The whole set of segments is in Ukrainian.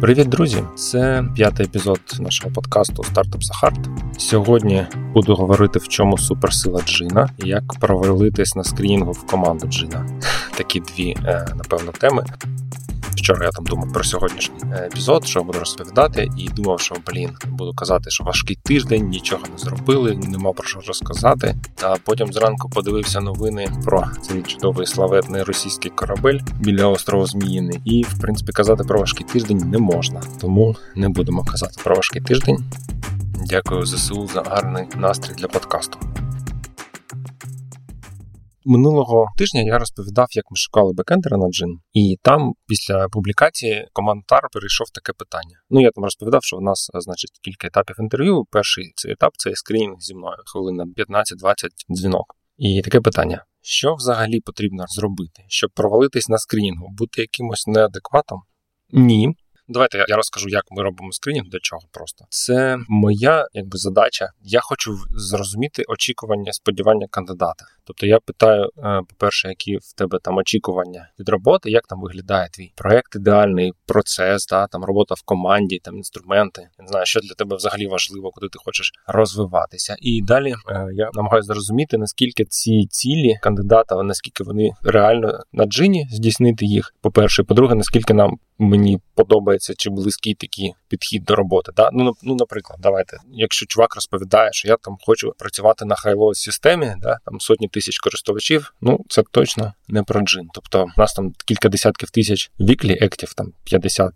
Привіт, друзі! Це п'ятий епізод нашого подкасту Стартап Сахарт. Сьогодні буду говорити, в чому суперсила Джина і як провалитись на скрінінгу в команду Джина. Такі дві, е, напевно, теми. Вчора я там думав про сьогоднішній е, епізод, що буду розповідати, і думав, що блін, буду казати, що важкий тиждень, нічого не зробили, нема про що розказати. А потім зранку подивився новини про цей чудовий славетний російський корабель біля острова Зміїни. І в принципі казати про важкий тиждень не можна, тому не будемо казати про важкий тиждень. Дякую ЗСУ за гарний настрій для подкасту. Минулого тижня я розповідав, як ми шукали бекендера на джин, і там після публікації коментар перейшов таке питання. Ну я там розповідав, що в нас значить кілька етапів інтерв'ю. Перший цей етап це скринінг зі мною, хвилина 15-20 дзвінок. І таке питання: що взагалі потрібно зробити, щоб провалитись на скринінгу, бути якимось неадекватом? Ні, Давайте я розкажу, як ми робимо скринінг, для чого просто. Це моя якби задача. Я хочу зрозуміти очікування, сподівання кандидата. Тобто я питаю, е, по-перше, які в тебе там очікування від роботи, як там виглядає твій проект, ідеальний процес, да, там робота в команді, там інструменти. Я не знаю, що для тебе взагалі важливо, куди ти хочеш розвиватися. І далі е, я намагаюся зрозуміти, наскільки ці цілі кандидата, наскільки вони реально на джині здійснити їх. По перше, по-друге, наскільки нам мені подобається чи близький такий підхід до роботи. Да? Ну, ну, наприклад, давайте, якщо чувак розповідає, що я там хочу працювати на хайлоу системі, да, там сотні тисяч користувачів, ну це точно не про джин. Тобто у нас там кілька десятків тисяч віклі ектів, там 50-70,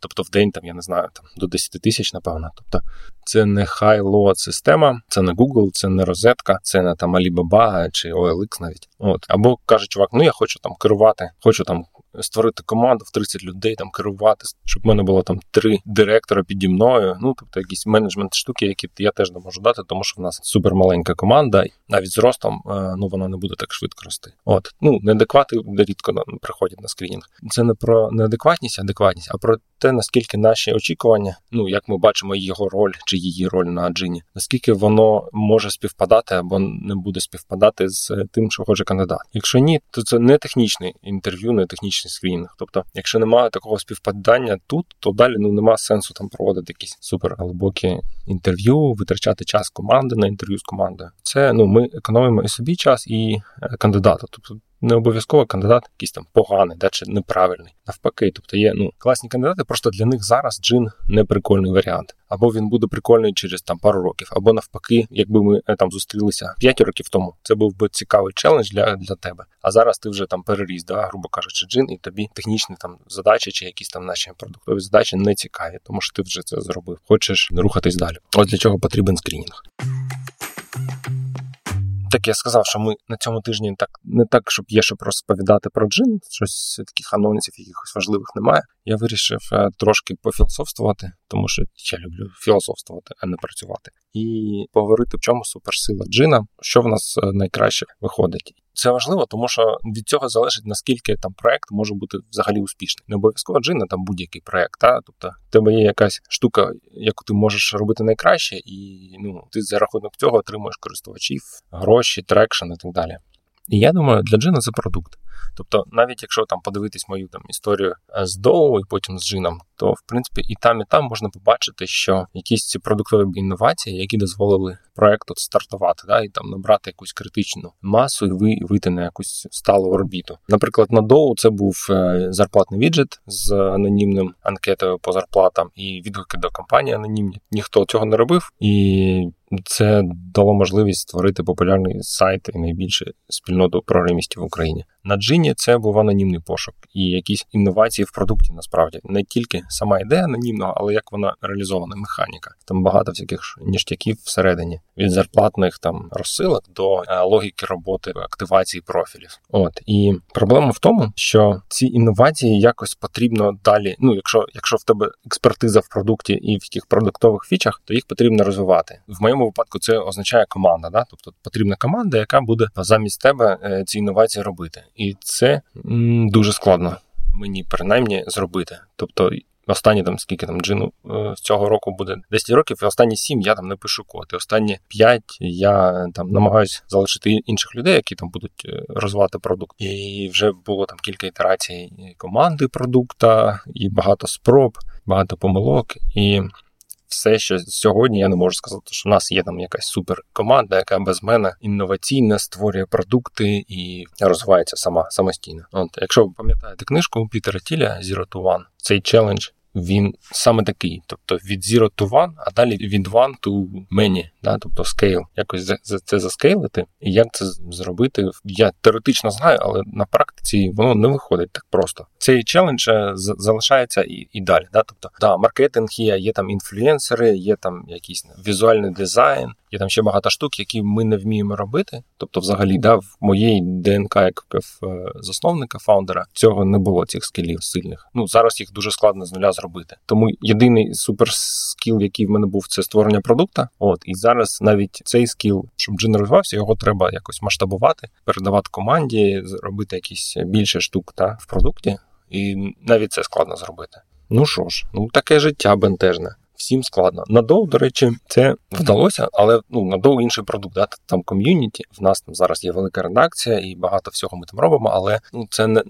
тобто в день там я не знаю, там до 10 тисяч, напевно. Тобто це не хай-лоад система, це не Google, це не розетка, це не там Alibaba чи OLX навіть. От або каже чувак, ну я хочу там керувати, хочу там створити команду в 30 людей, там керувати, щоб в мене було там три директора піді мною. Ну тобто якісь менеджмент штуки, які я теж не можу дати, тому що в нас супермаленька команда, навіть з ростом е, ну вона не буде так швидко рости. От ну неадеквати рідко приходять на скрінінг. Це не про неадекватність, адекватність, а про те, наскільки наші очікування, ну як ми бачимо його роль чи її роль на джині, наскільки воно може співпадати або не буде співпадати з тим, що хоче кандидат. Якщо ні, то це не технічне інтерв'ю, не технічний скрінінг. Тобто, якщо немає такого співпадання тут, то далі ну нема сенсу там проводити якісь супер глибокі інтерв'ю, витрачати час команди на інтерв'ю з командою. Це ну ми економимо і собі час, і е, кандидата. Тобто не обов'язково кандидат якийсь там поганий, да, чи неправильний. Навпаки, тобто є ну класні кандидати, просто для них зараз джин не прикольний варіант. Або він буде прикольний через там пару років, або навпаки, якби ми е, там зустрілися 5 років тому, це був би цікавий челендж для для тебе. А зараз ти вже там переріс, да, грубо кажучи, джин, і тобі технічні там задачі чи якісь там наші продуктові задачі не цікаві, тому що ти вже це зробив. Хочеш рухатись далі. Ось для чого потрібен скрінінг. Так я сказав, що ми на цьому тижні так не так, щоб є, щоб розповідати про джин, щось таких анонсів, якихось важливих немає. Я вирішив е, трошки пофілософствувати, тому що я люблю філософствувати, а не працювати, і поговорити, в чому суперсила джина, що в нас е, найкраще виходить. Це важливо, тому що від цього залежить наскільки там проект може бути взагалі успішний. Не обов'язково джина там будь-який проект. Та? Тобто в тебе є якась штука, яку ти можеш робити найкраще, і ну ти за рахунок цього отримуєш користувачів, гроші, traction і так далі. І я думаю, для Джина це продукт. Тобто, навіть якщо там подивитись мою там історію е, з DOU і потім з Джином, то в принципі і там, і там можна побачити, що якісь ці продуктові інновації, які дозволили проекту стартувати, да, і там набрати якусь критичну масу і вийти на якусь сталу орбіту. Наприклад, на DOU це був е, зарплатний віджет з анонімним анкетою по зарплатам і відгуки до компанії анонімні. Ніхто цього не робив і. Це дало можливість створити популярний сайт і найбільшу спільноту програмістів в Україні. На джині це був анонімний пошук і якісь інновації в продукті насправді не тільки сама ідея анонімного, але як вона реалізована, механіка. Там багато всяких ніштяків всередині від зарплатних там розсилок до е, логіки роботи активації профілів. От і проблема в тому, що ці інновації якось потрібно далі. Ну, якщо якщо в тебе експертиза в продукті і в тих продуктових фічах, то їх потрібно розвивати. В моєму випадку це означає команда. Да? Тобто потрібна команда, яка буде замість тебе е, ці інновації робити, і це дуже складно мені принаймні зробити. Тобто Останні там скільки там джину е, з цього року буде 10 років, і останні 7 я там не пишу код. І останні 5 я там намагаюся залишити інших людей, які там будуть е, розвивати продукт. І вже було там кілька ітерацій команди продукта і багато спроб багато помилок і все, що сьогодні я не можу сказати, що в нас є там якась суперкоманда, яка без мене інноваційна, створює продукти і розвивається сама самостійно. От, якщо ви пам'ятаєте книжку Пітера Тіля Zero to One, цей челендж він саме такий, тобто від zero to one, а далі від one to many, да, тобто scale. Якось за, за це заскейлити. І як це зробити? Я теоретично знаю, але на практиці воно не виходить так просто. Цей челендж е, залишається і і далі. Да? Тобто, да, маркетинг є, є там інфлюенсери, є там якийсь візуальний дизайн, Є там ще багато штук, які ми не вміємо робити. Тобто, взагалі, да, в моєї ДНК, як е, засновника фаундера, цього не було цих скілів сильних. Ну зараз їх дуже складно з нуля зробити. Тому єдиний суперскіл, який в мене був, це створення продукта. От і зараз навіть цей скіл, щоб джин розвивався, його треба якось масштабувати, передавати команді, робити якісь більше штук та в продукті, і навіть це складно зробити. Ну що ж, ну таке життя бентежне всім складно. На Dow, до речі, це вдалося, але ну на інший продукт, да, там ком'юніті. В нас там зараз є велика редакція і багато всього ми там робимо, але ну це не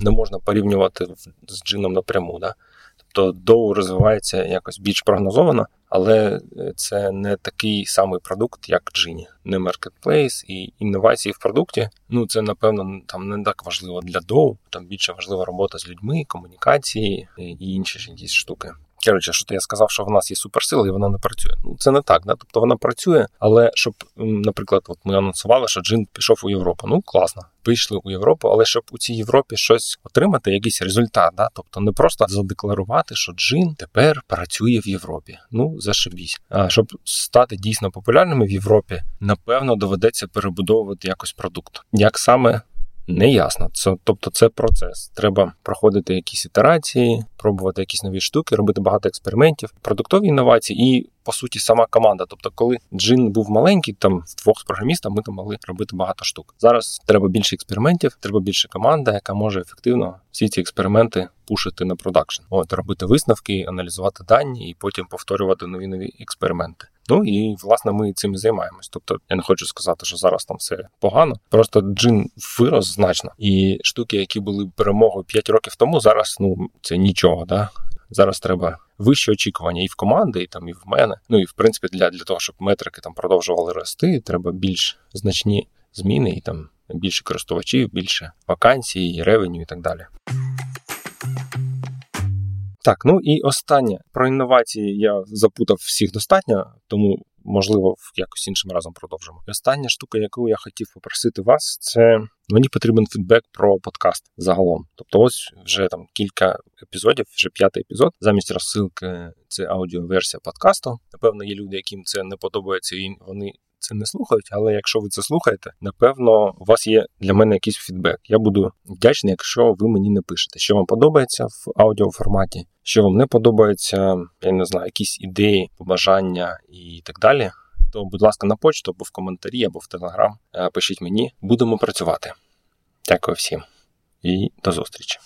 не можна порівнювати з джином напряму. Да. Тобто Dow розвивається якось більш прогнозовано, але це не такий самий продукт, як Джині, не маркетплейс і інновації в продукті. Ну це напевно там не так важливо для Dow, Там більше важлива робота з людьми, комунікації і інші якісь штуки. Коротше, що я сказав, що в нас є суперсила і вона не працює. Ну це не так, да? тобто вона працює, але щоб, наприклад, от ми анонсували, що Джин пішов у Європу. Ну класно, вийшли у Європу, але щоб у цій Європі щось отримати, якийсь результат, да? тобто не просто задекларувати, що Джин тепер працює в Європі. Ну зашибісь. А щоб стати дійсно популярними в Європі, напевно, доведеться перебудовувати якось продукт. Як саме не ясно. Це, Тобто це процес. Треба проходити якісь ітерації, пробувати якісь нові штуки, робити багато експериментів, продуктові інновації і, по суті, сама команда. Тобто, коли джин був маленький, там вдвох з програмістами ми там могли робити багато штук. Зараз треба більше експериментів, треба більше команда, яка може ефективно всі ці експерименти пушити на продакшн. От робити висновки, аналізувати дані і потім повторювати нові нові експерименти. Ну і власне ми цим і займаємось. Тобто я не хочу сказати, що зараз там все погано. Просто джин вирос значно, і штуки, які були перемогою 5 років тому, зараз ну це нічого. Да? Зараз треба вищі очікування і в команди, і там і в мене. Ну і в принципі для для того, щоб метрики там продовжували рости, треба більш значні зміни і там більше користувачів, більше вакансій, ревеню і так далі. Так, ну і останнє про інновації я запутав всіх достатньо, тому можливо якось іншим разом продовжимо. І остання штука, яку я хотів попросити вас, це мені потрібен фідбек про подкаст загалом. Тобто, ось вже там кілька епізодів, вже п'ятий епізод. Замість розсилки це аудіоверсія подкасту. Напевно, є люди, яким це не подобається, і вони це не слухають, але якщо ви це слухаєте, напевно, у вас є для мене якийсь фідбек. Я буду вдячний, якщо ви мені не пишете, що вам подобається в аудіоформаті, що вам не подобається, я не знаю, якісь ідеї, побажання і так далі. То, будь ласка, на почту або в коментарі, або в телеграм. Пишіть мені, будемо працювати. Дякую всім і до зустрічі.